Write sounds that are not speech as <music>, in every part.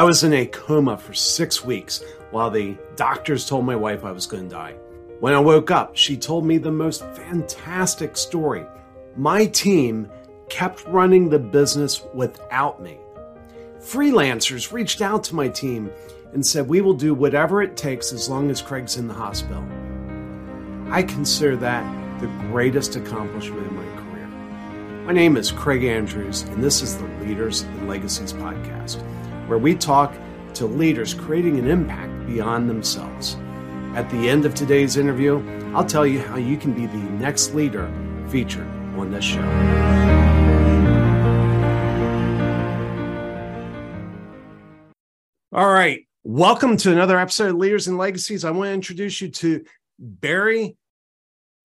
I was in a coma for six weeks while the doctors told my wife I was going to die. When I woke up, she told me the most fantastic story. My team kept running the business without me. Freelancers reached out to my team and said, We will do whatever it takes as long as Craig's in the hospital. I consider that the greatest accomplishment in my career. My name is Craig Andrews, and this is the Leaders and Legacies podcast, where we talk to leaders creating an impact beyond themselves. At the end of today's interview, I'll tell you how you can be the next leader featured on this show. All right. Welcome to another episode of Leaders and Legacies. I want to introduce you to Barry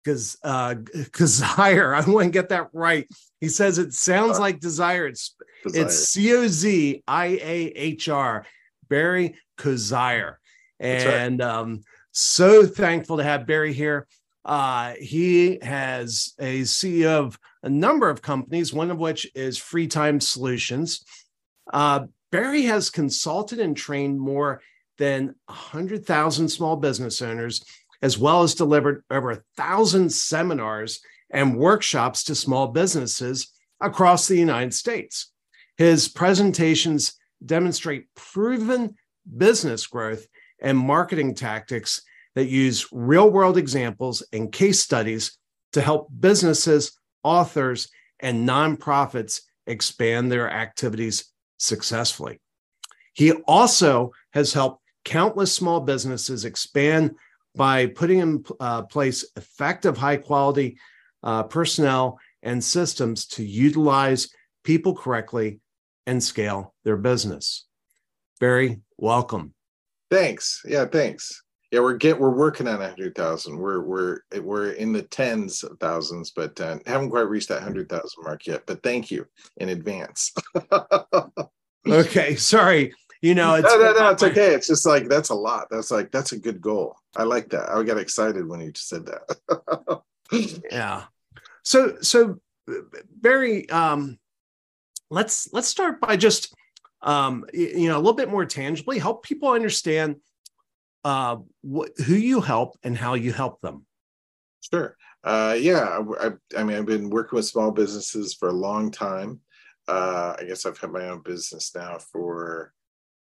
Gaz- uh, Desire. <laughs> I want to get that right. He says it sounds like desire. It's Desire. it's C O Z I A H R. Barry Coziahr. That's right. And um, so thankful to have Barry here. Uh, he has a CEO of a number of companies, one of which is Free Time Solutions. Uh, Barry has consulted and trained more than 100,000 small business owners, as well as delivered over a thousand seminars and workshops to small businesses across the United States. His presentations demonstrate proven business growth and marketing tactics that use real world examples and case studies to help businesses, authors, and nonprofits expand their activities successfully. He also has helped countless small businesses expand by putting in uh, place effective, high quality uh, personnel and systems to utilize people correctly and scale their business. Barry, welcome. Thanks. Yeah, thanks. Yeah, we're get we're working on a hundred thousand. We're we're we're in the tens of thousands, but uh, haven't quite reached that hundred thousand mark yet. But thank you in advance. <laughs> Okay, sorry. You know, it's no, no, it's <laughs> okay. It's just like that's a lot. That's like that's a good goal. I like that. I got excited when you said that. <laughs> Yeah. So so Barry, um, let's let's start by just um, you know a little bit more tangibly help people understand uh, what, who you help and how you help them. Sure. Uh, yeah, I, I, I mean, I've been working with small businesses for a long time. Uh, I guess I've had my own business now for,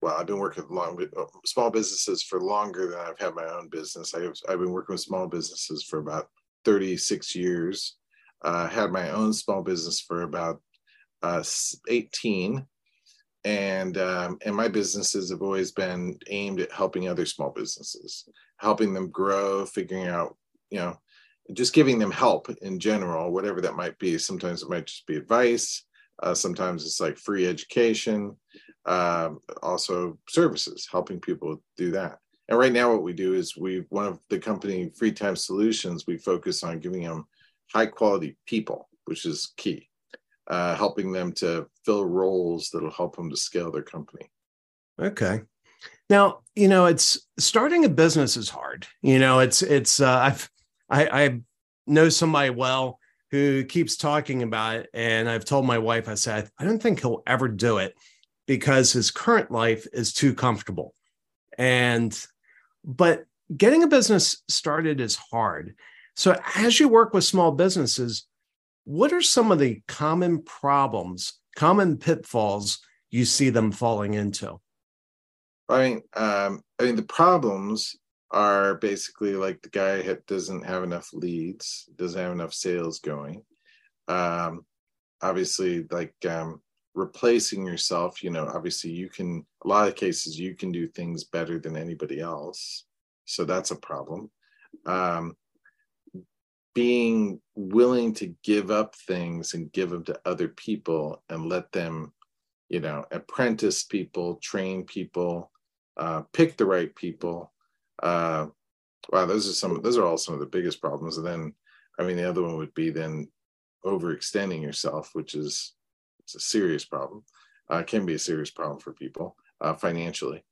well, I've been working with long uh, small businesses for longer than I've had my own business. I've, I've been working with small businesses for about 36 years. Uh, had my own small business for about uh, 18. And um, and my businesses have always been aimed at helping other small businesses, helping them grow, figuring out, you know, just giving them help in general, whatever that might be. Sometimes it might just be advice. Uh, sometimes it's like free education, um, also services, helping people do that. And right now, what we do is we one of the company Free Time Solutions. We focus on giving them high quality people, which is key, uh, helping them to fill roles that'll help them to scale their company. Okay. Now, you know, it's starting a business is hard. You know, it's it's uh, I've I, I know somebody well who keeps talking about it, and I've told my wife, I said, I don't think he'll ever do it because his current life is too comfortable. And but getting a business started is hard. So as you work with small businesses, what are some of the common problems, common pitfalls you see them falling into? I mean, um, I mean, the problems are basically like the guy ha- doesn't have enough leads, doesn't have enough sales going. Um, obviously, like um, replacing yourself, you know, obviously you can, a lot of cases, you can do things better than anybody else. So that's a problem. Um, being willing to give up things and give them to other people and let them, you know, apprentice people, train people, uh, pick the right people. Uh, wow, those are some. Those are all some of the biggest problems. And then, I mean, the other one would be then overextending yourself, which is it's a serious problem. Uh, can be a serious problem for people uh, financially.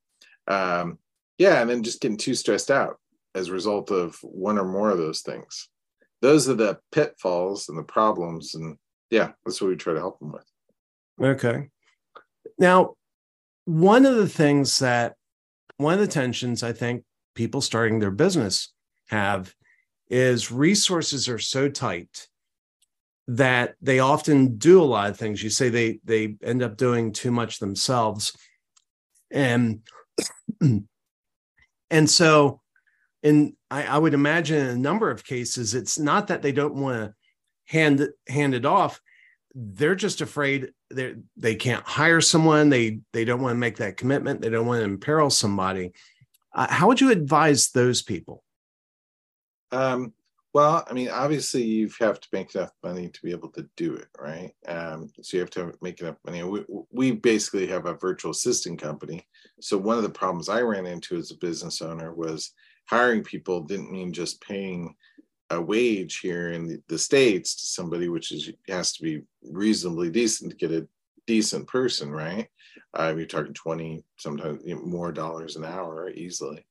Um, yeah, and then just getting too stressed out as a result of one or more of those things. Those are the pitfalls and the problems, and yeah, that's what we try to help them with. Okay. Now, one of the things that one of the tensions I think people starting their business have is resources are so tight that they often do a lot of things. You say they they end up doing too much themselves. And <clears throat> and so in I, I would imagine in a number of cases, it's not that they don't want to hand hand it off. They're just afraid they they can't hire someone. They they don't want to make that commitment. They don't want to imperil somebody. Uh, how would you advise those people? Um, well, I mean, obviously, you have to make enough money to be able to do it, right? Um, so you have to make enough money. We, we basically have a virtual assistant company. So one of the problems I ran into as a business owner was hiring people didn't mean just paying a wage here in the, the states to somebody, which is has to be reasonably decent to get a decent person, right? Uh, you're talking twenty, sometimes more dollars an hour easily.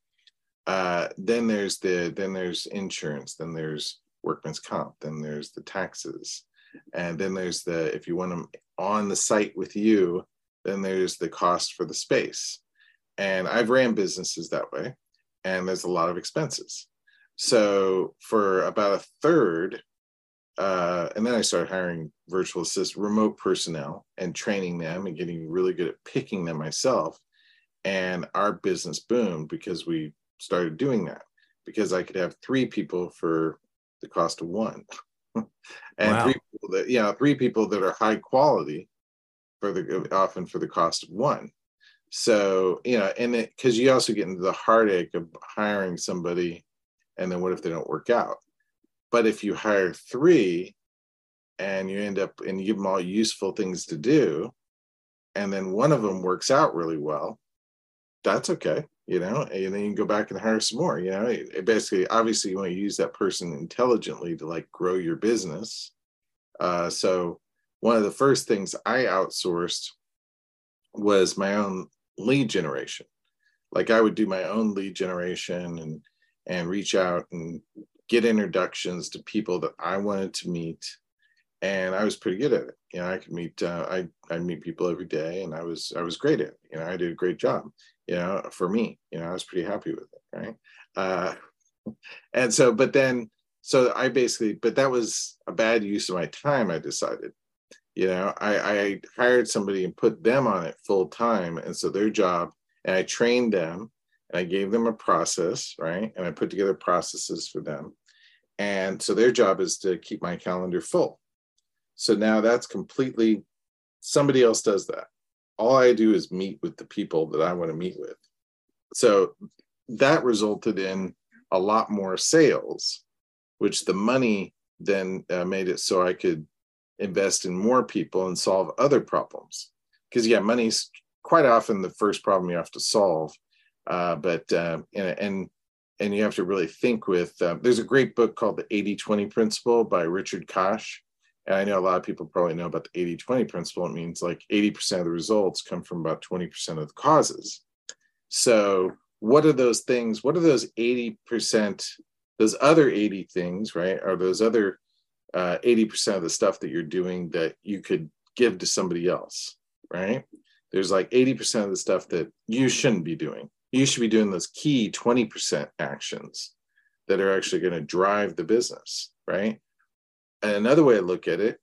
Uh, then there's the then there's insurance, then there's workman's comp, then there's the taxes, and then there's the if you want them on the site with you, then there's the cost for the space. And I've ran businesses that way, and there's a lot of expenses. So for about a third, uh, and then I started hiring virtual assist remote personnel and training them and getting really good at picking them myself. And our business boomed because we started doing that because I could have three people for the cost of one. <laughs> and wow. three people that yeah, three people that are high quality for the often for the cost of one. So, you know, and it because you also get into the heartache of hiring somebody and then what if they don't work out? But if you hire three and you end up and you give them all useful things to do, and then one of them works out really well, that's okay you know, and then you can go back and hire some more. You know, it basically, obviously, you want to use that person intelligently to like grow your business. Uh, so, one of the first things I outsourced was my own lead generation. Like I would do my own lead generation and and reach out and get introductions to people that I wanted to meet, and I was pretty good at it. You know, I could meet uh, I I meet people every day, and I was I was great at it. You know, I did a great job you know, for me, you know, I was pretty happy with it, right? Uh, <laughs> and so, but then, so I basically, but that was a bad use of my time. I decided, you know, I, I hired somebody and put them on it full time, and so their job, and I trained them, and I gave them a process, right? And I put together processes for them, and so their job is to keep my calendar full. So now that's completely somebody else does that all I do is meet with the people that I want to meet with. So that resulted in a lot more sales, which the money then uh, made it so I could invest in more people and solve other problems. Because, yeah, money's quite often the first problem you have to solve. Uh, but, uh, and, and, and you have to really think with, uh, there's a great book called The 80 20 Principle by Richard Koch and I know a lot of people probably know about the 80 20 principle. It means like 80% of the results come from about 20% of the causes. So, what are those things? What are those 80%, those other 80 things, right? Are those other uh, 80% of the stuff that you're doing that you could give to somebody else, right? There's like 80% of the stuff that you shouldn't be doing. You should be doing those key 20% actions that are actually going to drive the business, right? And another way to look at it,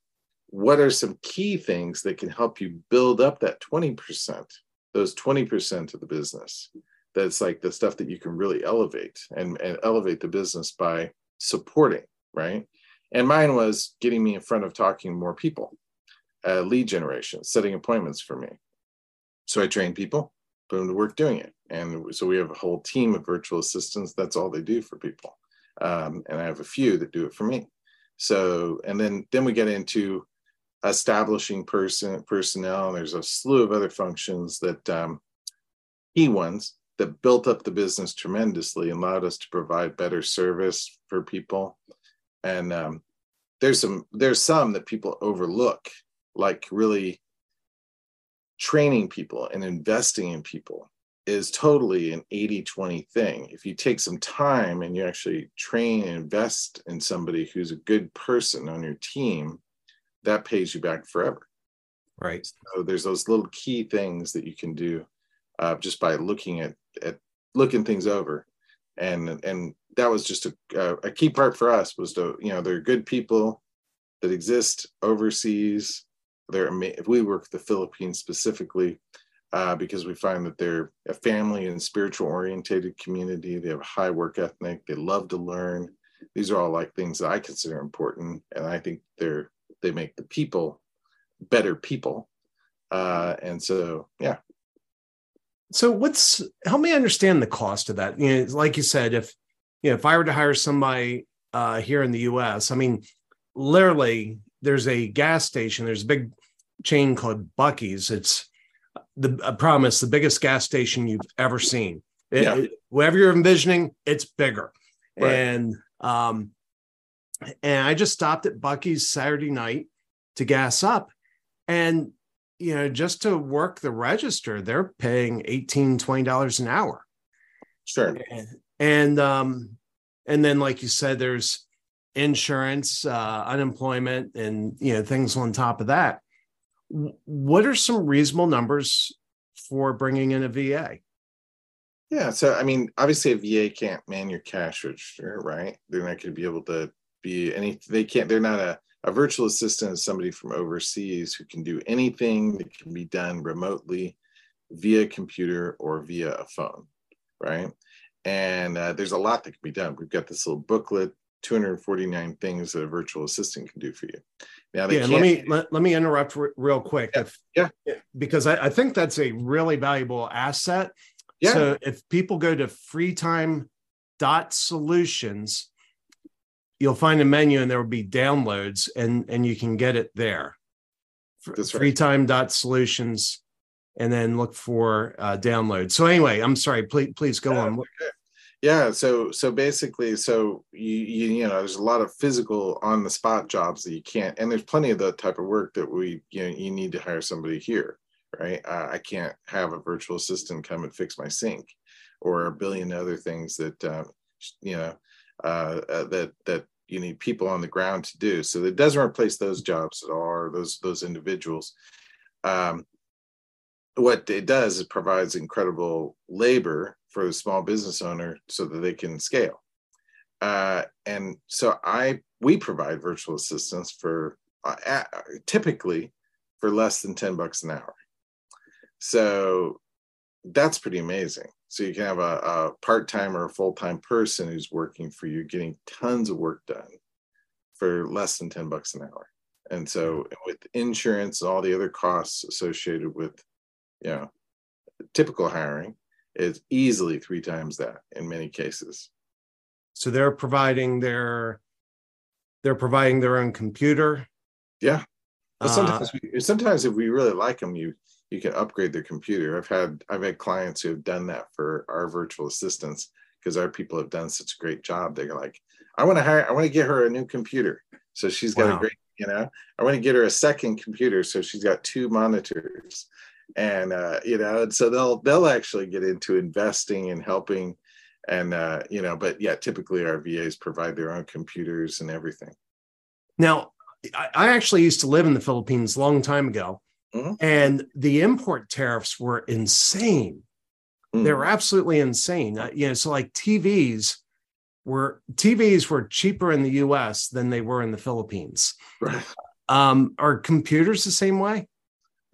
what are some key things that can help you build up that 20%, those 20% of the business? That's like the stuff that you can really elevate and, and elevate the business by supporting, right? And mine was getting me in front of talking more people, uh, lead generation, setting appointments for me. So I train people, them to work doing it. And so we have a whole team of virtual assistants. That's all they do for people. Um, and I have a few that do it for me. So, and then then we get into establishing person personnel. And there's a slew of other functions that um, key ones that built up the business tremendously and allowed us to provide better service for people. And um, there's some there's some that people overlook, like really training people and investing in people is totally an 80 20 thing. If you take some time and you actually train and invest in somebody who's a good person on your team, that pays you back forever. Right. So there's those little key things that you can do uh, just by looking at at looking things over, and and that was just a a key part for us was to you know they're good people that exist overseas. They're if we work the Philippines specifically. Uh, because we find that they're a family and spiritual orientated community. They have a high work ethic. They love to learn. These are all like things that I consider important, and I think they're they make the people better people. Uh, and so, yeah. So what's help me understand the cost of that? You know, like you said, if you know, if I were to hire somebody uh, here in the U.S., I mean, literally, there's a gas station. There's a big chain called Buc-ee's. It's the I promise the biggest gas station you've ever seen. It, yeah. it, whatever you're envisioning, it's bigger. Right. And um, and I just stopped at Buc-ee's Saturday night to gas up. And, you know, just to work the register, they're paying 18 $20 an hour. Sure. And, and um, and then like you said, there's insurance, uh, unemployment, and you know, things on top of that. What are some reasonable numbers for bringing in a VA? Yeah, so I mean, obviously, a VA can't man your cash register, right? They're not going to be able to be any. They can't. They're not a a virtual assistant is somebody from overseas who can do anything that can be done remotely via computer or via a phone, right? And uh, there's a lot that can be done. We've got this little booklet, 249 things that a virtual assistant can do for you. Now, yeah, let me let, let me interrupt r- real quick. Yeah, if, yeah. because I, I think that's a really valuable asset. Yeah. So if people go to freetime dot solutions you'll find a menu and there will be downloads and and you can get it there That's right. freetime dot solutions and then look for uh, download so anyway i'm sorry please please go yeah, on okay. Yeah so so basically so you, you you know there's a lot of physical on the spot jobs that you can't and there's plenty of that type of work that we you know you need to hire somebody here right uh, i can't have a virtual assistant come and fix my sink or a billion other things that um, you know uh, uh, that that you need people on the ground to do. So it doesn't replace those jobs at all, or those those individuals. Um, what it does is provides incredible labor for the small business owner so that they can scale. Uh, and so I we provide virtual assistants for uh, typically for less than 10 bucks an hour. So that's pretty amazing. So you can have a, a part-time or a full-time person who's working for you, getting tons of work done for less than 10 bucks an hour. And so with insurance and all the other costs associated with, you know, typical hiring is easily three times that in many cases. So they're providing their they're providing their own computer. Yeah. But sometimes, uh, we, sometimes if we really like them, you you can upgrade their computer. I've had I've had clients who have done that for our virtual assistants because our people have done such a great job. They're like, I want to hire, I want to get her a new computer. So she's got wow. a great, you know, I want to get her a second computer. So she's got two monitors. And uh, you know, and so they'll they'll actually get into investing and helping and uh, you know, but yeah, typically our VAs provide their own computers and everything. Now, I actually used to live in the Philippines a long time ago. Mm-hmm. And the import tariffs were insane. Mm-hmm. They were absolutely insane. Uh, you know, so like TVs were TVs were cheaper in the US than they were in the Philippines. Right. Um, are computers the same way?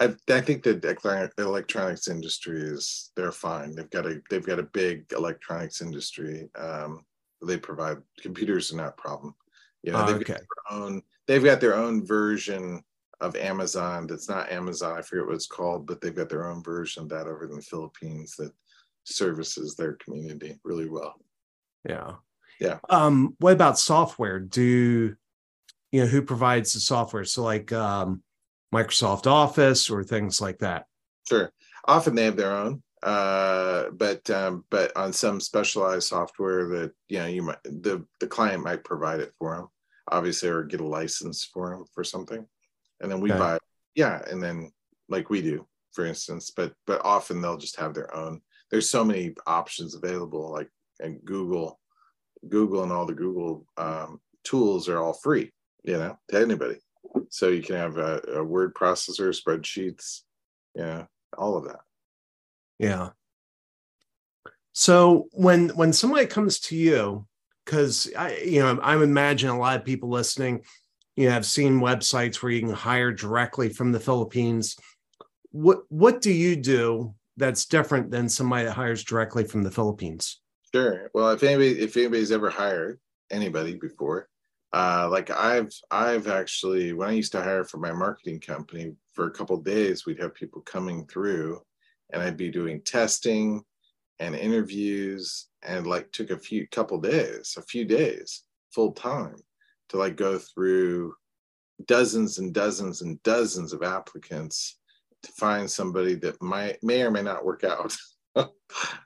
I, I think the electronics industry is they're fine. They've got a they've got a big electronics industry. Um, they provide computers are not a problem. You know, oh, they've okay. got their own they've got their own version of Amazon that's not Amazon. I forget what it's called, but they've got their own version of that over in the Philippines that services their community really well. Yeah. Yeah. Um, what about software? Do you know who provides the software? So like um, Microsoft Office or things like that. Sure. Often they have their own, uh, but um, but on some specialized software that you know you might the the client might provide it for them, obviously, or get a license for them for something and then we okay. buy yeah and then like we do for instance but but often they'll just have their own there's so many options available like and google google and all the google um, tools are all free you know to anybody so you can have a, a word processor spreadsheets yeah all of that Yeah. So when when somebody comes to you, because I you know I'm imagining a lot of people listening, you know, have seen websites where you can hire directly from the Philippines. What what do you do that's different than somebody that hires directly from the Philippines? Sure. Well, if anybody if anybody's ever hired anybody before, uh, like I've I've actually when I used to hire for my marketing company for a couple days, we'd have people coming through, and I'd be doing testing and interviews, and like took a few couple days, a few days full time to like go through dozens and dozens and dozens of applicants to find somebody that might may or may not work out. <laughs>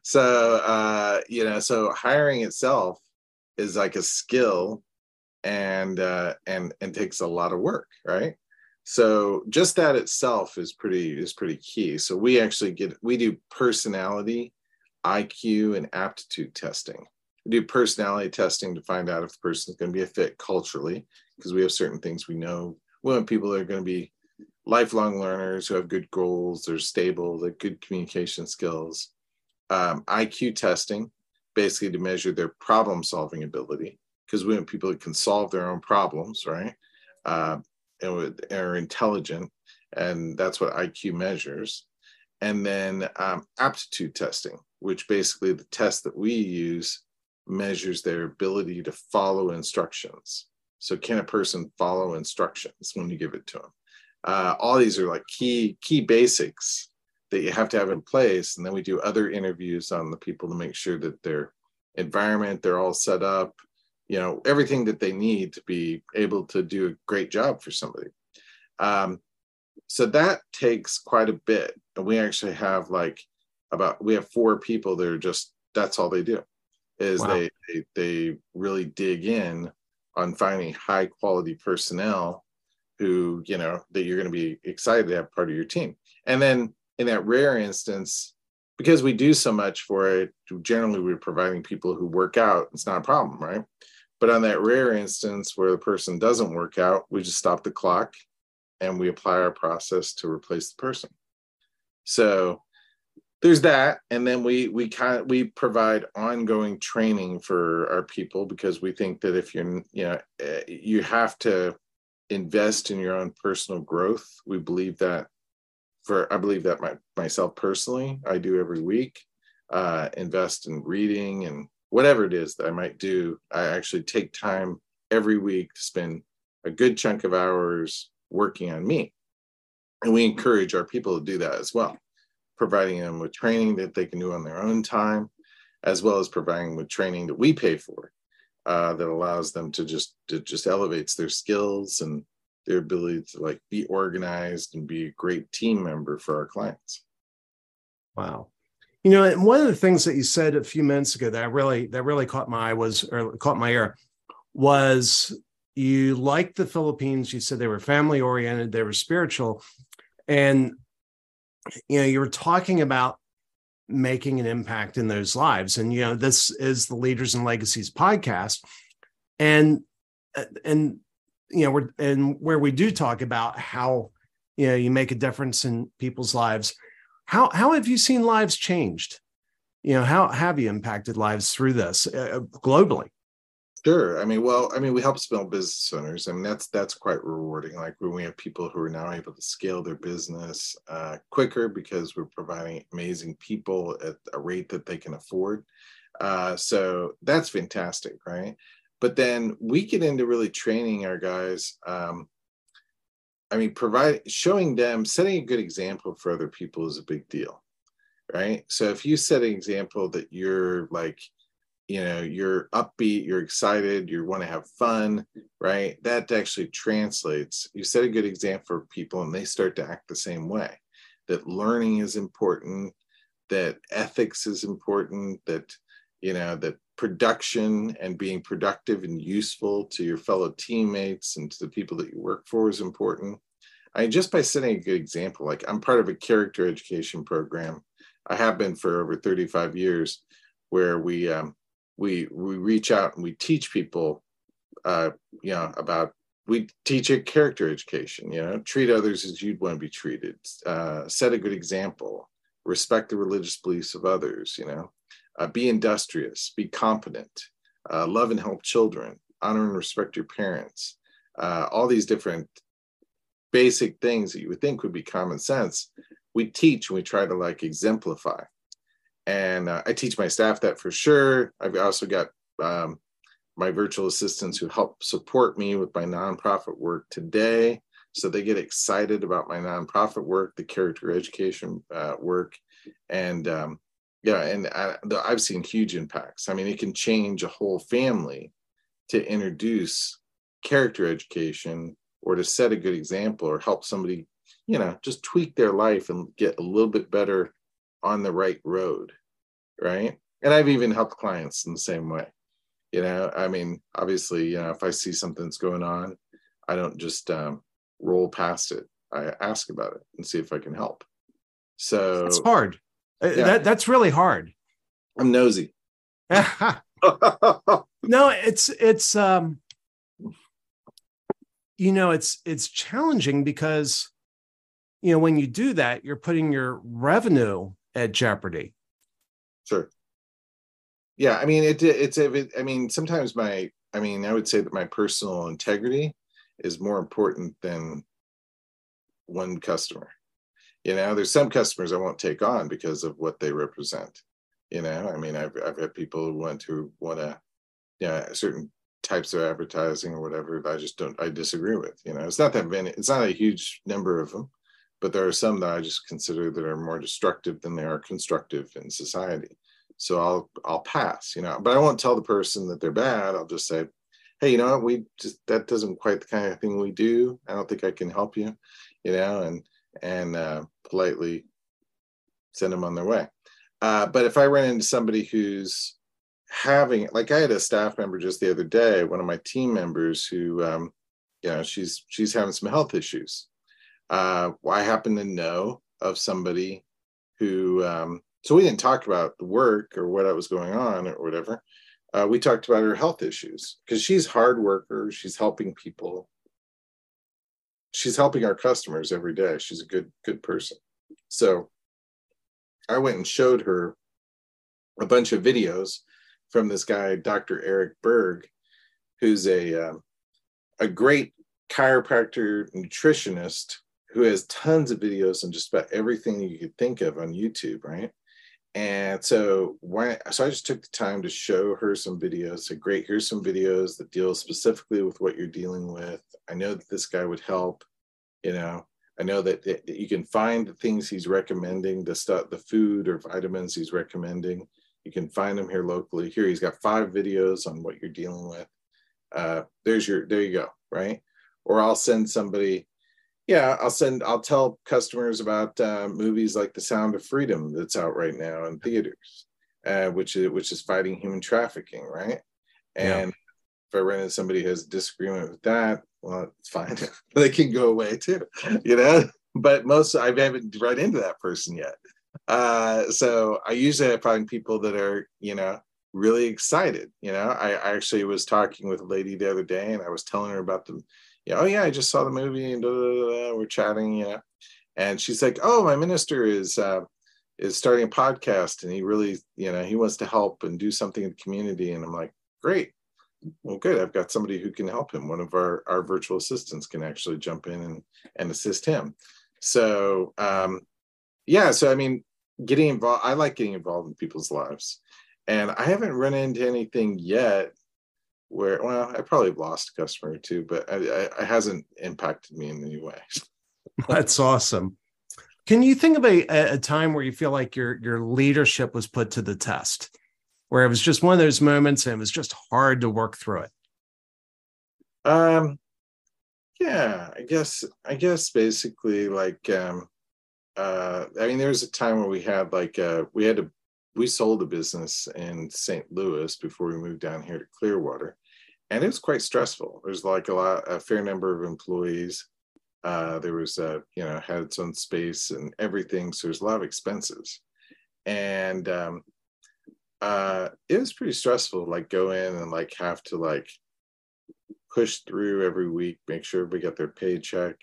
so uh, you know, so hiring itself is like a skill and uh, and and takes a lot of work, right? So just that itself is pretty is pretty key. So we actually get we do personality, IQ, and aptitude testing. We do personality testing to find out if the person is going to be a fit culturally, because we have certain things we know. We want people that are going to be lifelong learners who have good goals, they're stable, they're good communication skills. Um, IQ testing, basically to measure their problem solving ability because we want people that can solve their own problems, right? Uh, and are intelligent, and that's what IQ measures. And then um, aptitude testing, which basically the test that we use measures their ability to follow instructions. So, can a person follow instructions when you give it to them? Uh, all these are like key key basics that you have to have in place. And then we do other interviews on the people to make sure that their environment, they're all set up, you know everything that they need to be able to do a great job for somebody. Um, so that takes quite a bit. And we actually have like about we have four people that are just that's all they do is wow. they, they they really dig in on finding high quality personnel who you know that you're going to be excited to have part of your team. And then in that rare instance because we do so much for it generally we're providing people who work out it's not a problem right but on that rare instance where the person doesn't work out, we just stop the clock and we apply our process to replace the person. So there's that and then we we kind of we provide ongoing training for our people because we think that if you're you know eh, you have to invest in your own personal growth we believe that for i believe that my, myself personally i do every week uh, invest in reading and whatever it is that I might do, I actually take time every week to spend a good chunk of hours working on me. And we encourage our people to do that as well, providing them with training that they can do on their own time, as well as providing with training that we pay for uh, that allows them to just to just elevates their skills and their ability to like be organized and be a great team member for our clients. Wow. You know, and one of the things that you said a few minutes ago that really that really caught my eye was or caught my ear was you liked the Philippines. You said they were family oriented, they were spiritual, and you know you were talking about making an impact in those lives. And you know, this is the Leaders and Legacies podcast, and and you know, we're and where we do talk about how you know you make a difference in people's lives how how have you seen lives changed? You know, how have you impacted lives through this uh, globally? Sure. I mean, well, I mean, we help small business owners. I mean, that's that's quite rewarding. Like when we have people who are now able to scale their business uh, quicker because we're providing amazing people at a rate that they can afford. Uh, so that's fantastic, right? But then we get into really training our guys um, I mean, provide showing them setting a good example for other people is a big deal, right? So if you set an example that you're like, you know, you're upbeat, you're excited, you want to have fun, right? That actually translates. You set a good example for people and they start to act the same way. That learning is important, that ethics is important, that, you know, that production and being productive and useful to your fellow teammates and to the people that you work for is important. I just by setting a good example, like I'm part of a character education program. I have been for over 35 years, where we um, we we reach out and we teach people, uh, you know, about we teach a character education. You know, treat others as you'd want to be treated. Uh, set a good example. respect the religious beliefs of others, you know, uh, be industrious, be competent, uh, love and help children, honor and respect your parents, uh, all these different basic things that you would think would be common sense. We teach and we try to like exemplify. And uh, I teach my staff that for sure. I've also got um, my virtual assistants who help support me with my nonprofit work today. So they get excited about my nonprofit work, the character education uh, work. And um, yeah, and I, I've seen huge impacts. I mean, it can change a whole family to introduce character education or to set a good example or help somebody, you know, just tweak their life and get a little bit better on the right road. Right. And I've even helped clients in the same way. You know, I mean, obviously, you know, if I see something's going on, I don't just um, roll past it. I ask about it and see if I can help. So it's hard. Uh, yeah. That that's really hard. I'm nosy. <laughs> no, it's it's um you know, it's it's challenging because you know, when you do that, you're putting your revenue at jeopardy. Sure. Yeah, I mean it it's it, I mean sometimes my I mean I would say that my personal integrity is more important than one customer. You know, there's some customers I won't take on because of what they represent. You know, I mean, I've I've had people who want to want to, yeah, a certain types of advertising or whatever. I just don't. I disagree with. You know, it's not that many. It's not a huge number of them, but there are some that I just consider that are more destructive than they are constructive in society. So I'll I'll pass. You know, but I won't tell the person that they're bad. I'll just say, hey, you know what? We just that doesn't quite the kind of thing we do. I don't think I can help you. You know, and and uh, politely send them on their way. Uh, but if I run into somebody who's having, like, I had a staff member just the other day, one of my team members who, um, you know, she's she's having some health issues. Uh, I happen to know of somebody who, um, so we didn't talk about the work or what I was going on or whatever. Uh, we talked about her health issues because she's hard worker. She's helping people. She's helping our customers every day. She's a good good person. So I went and showed her a bunch of videos from this guy, Dr. Eric Berg, who's a um, a great chiropractor nutritionist who has tons of videos on just about everything you could think of on YouTube, right? And so why so I just took the time to show her some videos. So great, here's some videos that deal specifically with what you're dealing with. I know that this guy would help, you know. I know that, that you can find the things he's recommending, the stuff, the food or vitamins he's recommending. You can find them here locally. Here he's got five videos on what you're dealing with. Uh, there's your there you go, right? Or I'll send somebody. Yeah, I'll send. I'll tell customers about uh, movies like The Sound of Freedom that's out right now in theaters, uh, which is which is fighting human trafficking, right? And yeah. if I run into somebody who has a disagreement with that, well, it's fine. <laughs> they can go away too, you know. But most I haven't run into that person yet. Uh, so I usually find people that are, you know, really excited. You know, I, I, actually was talking with a lady the other day, and I was telling her about the, you know, oh yeah, I just saw the movie, and we're chatting, you know, and she's like, oh, my minister is. Uh, is starting a podcast and he really you know he wants to help and do something in the community. And i'm like great. Well good. I've got somebody who can help him. One of our our virtual assistants can actually jump in and and assist him. So um yeah so i mean getting involved i like getting involved in people's lives. And i haven't run into anything yet where well i probably lost a customer or two but i it hasn't impacted me in any way. <laughs> <laughs> That's awesome. Can you think of a, a time where you feel like your your leadership was put to the test? Where it was just one of those moments and it was just hard to work through it? Um, yeah, I guess, I guess basically like, um, uh, I mean, there was a time where we had like, uh, we had to, we sold a business in St. Louis before we moved down here to Clearwater. And it was quite stressful. There's like a lot, a fair number of employees. Uh, there was, a you know, had its own space and everything. So there's a lot of expenses. And um, uh it was pretty stressful like go in and like have to like push through every week make sure everybody get their paycheck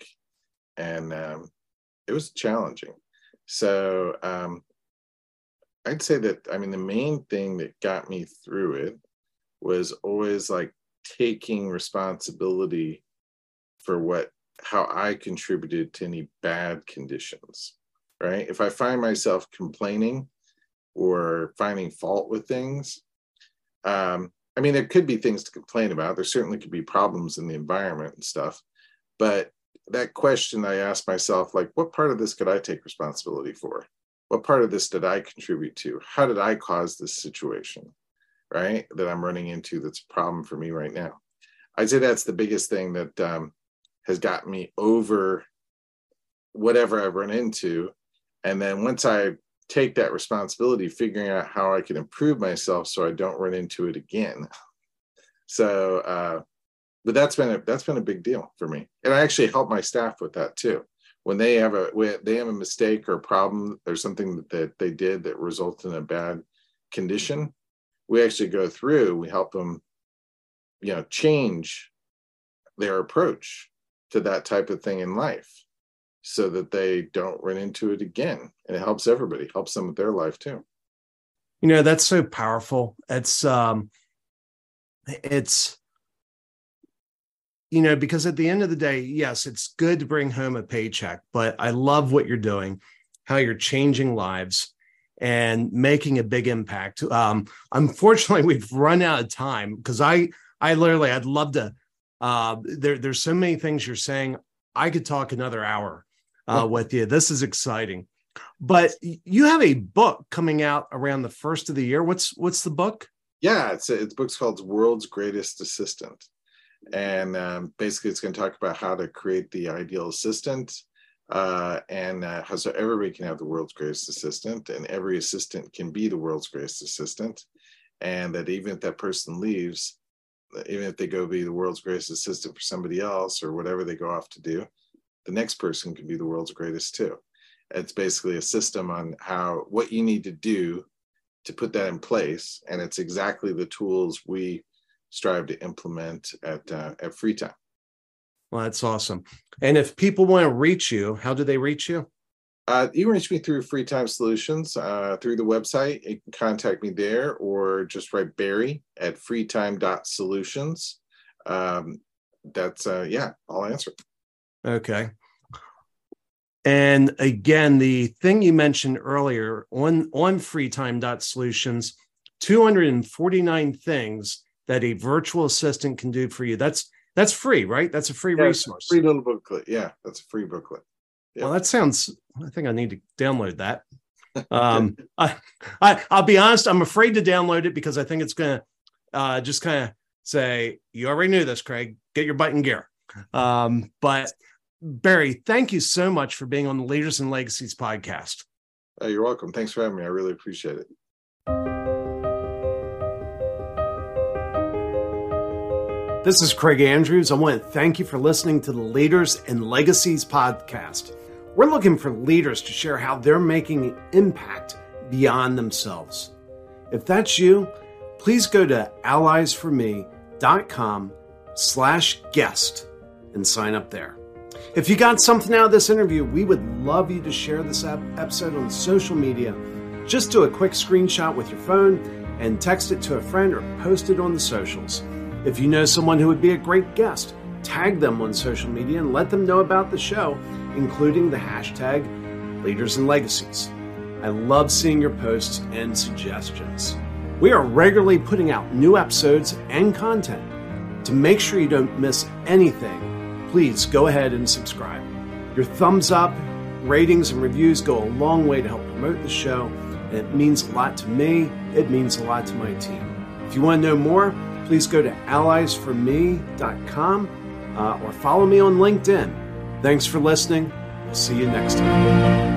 and um it was challenging so um I'd say that I mean the main thing that got me through it was always like taking responsibility for what how I contributed to any bad conditions. Right? If I find myself complaining or finding fault with things, um, I mean, there could be things to complain about. There certainly could be problems in the environment and stuff. But that question I asked myself, like, what part of this could I take responsibility for? What part of this did I contribute to? How did I cause this situation, right? That I'm running into that's a problem for me right now. I'd say that's the biggest thing that um, has got me over whatever I've run into. And then once I take that responsibility, figuring out how I can improve myself so I don't run into it again. So, uh, but that's been a that's been a big deal for me, and I actually help my staff with that too. When they have a when they have a mistake or a problem or something that they did that results in a bad condition, we actually go through. We help them, you know, change their approach to that type of thing in life so that they don't run into it again. And it helps everybody, helps them with their life too. You know, that's so powerful. It's um it's you know, because at the end of the day, yes, it's good to bring home a paycheck, but I love what you're doing, how you're changing lives and making a big impact. Um, unfortunately, <laughs> we've run out of time because I, I literally, I'd love to. Uh, there, there's so many things you're saying. I could talk another hour uh, with you. This is exciting. But you have a book coming out around the first of the year. What's what's the book? Yeah, it's a, it's book's called World's Greatest Assistant, and um, basically it's going to talk about how to create the ideal assistant, uh, and uh, how so everybody can have the world's greatest assistant, and every assistant can be the world's greatest assistant, and that even if that person leaves, even if they go be the world's greatest assistant for somebody else or whatever they go off to do, the next person can be the world's greatest too. It's basically a system on how what you need to do to put that in place, and it's exactly the tools we strive to implement at uh, at Free Time. Well, that's awesome. And if people want to reach you, how do they reach you? Uh, you can reach me through Free Time Solutions uh, through the website. You can contact me there, or just write Barry at freetime.solutions. Um, that's uh, yeah, I'll answer. Okay. And again, the thing you mentioned earlier on on freetime.solutions, 249 things that a virtual assistant can do for you. That's that's free, right? That's a free yeah, resource. free little booklet. Yeah, that's a free booklet. Yep. Well, that sounds I think I need to download that. <laughs> Um I, I I'll be honest, I'm afraid to download it because I think it's gonna uh just kind of say, you already knew this, Craig. Get your butt in gear. Um, but Barry, thank you so much for being on the Leaders and Legacies podcast. Uh, you're welcome. Thanks for having me. I really appreciate it. This is Craig Andrews. I want to thank you for listening to the Leaders and Legacies podcast. We're looking for leaders to share how they're making impact beyond themselves. If that's you, please go to alliesforme.com slash guest and sign up there. If you got something out of this interview, we would love you to share this episode on social media. Just do a quick screenshot with your phone and text it to a friend or post it on the socials. If you know someone who would be a great guest, tag them on social media and let them know about the show, including the hashtag Leaders and Legacies. I love seeing your posts and suggestions. We are regularly putting out new episodes and content. To make sure you don't miss anything, please go ahead and subscribe. Your thumbs up, ratings, and reviews go a long way to help promote the show, and it means a lot to me. It means a lot to my team. If you want to know more, please go to alliesforme.com uh, or follow me on LinkedIn. Thanks for listening. We'll see you next time.